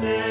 say.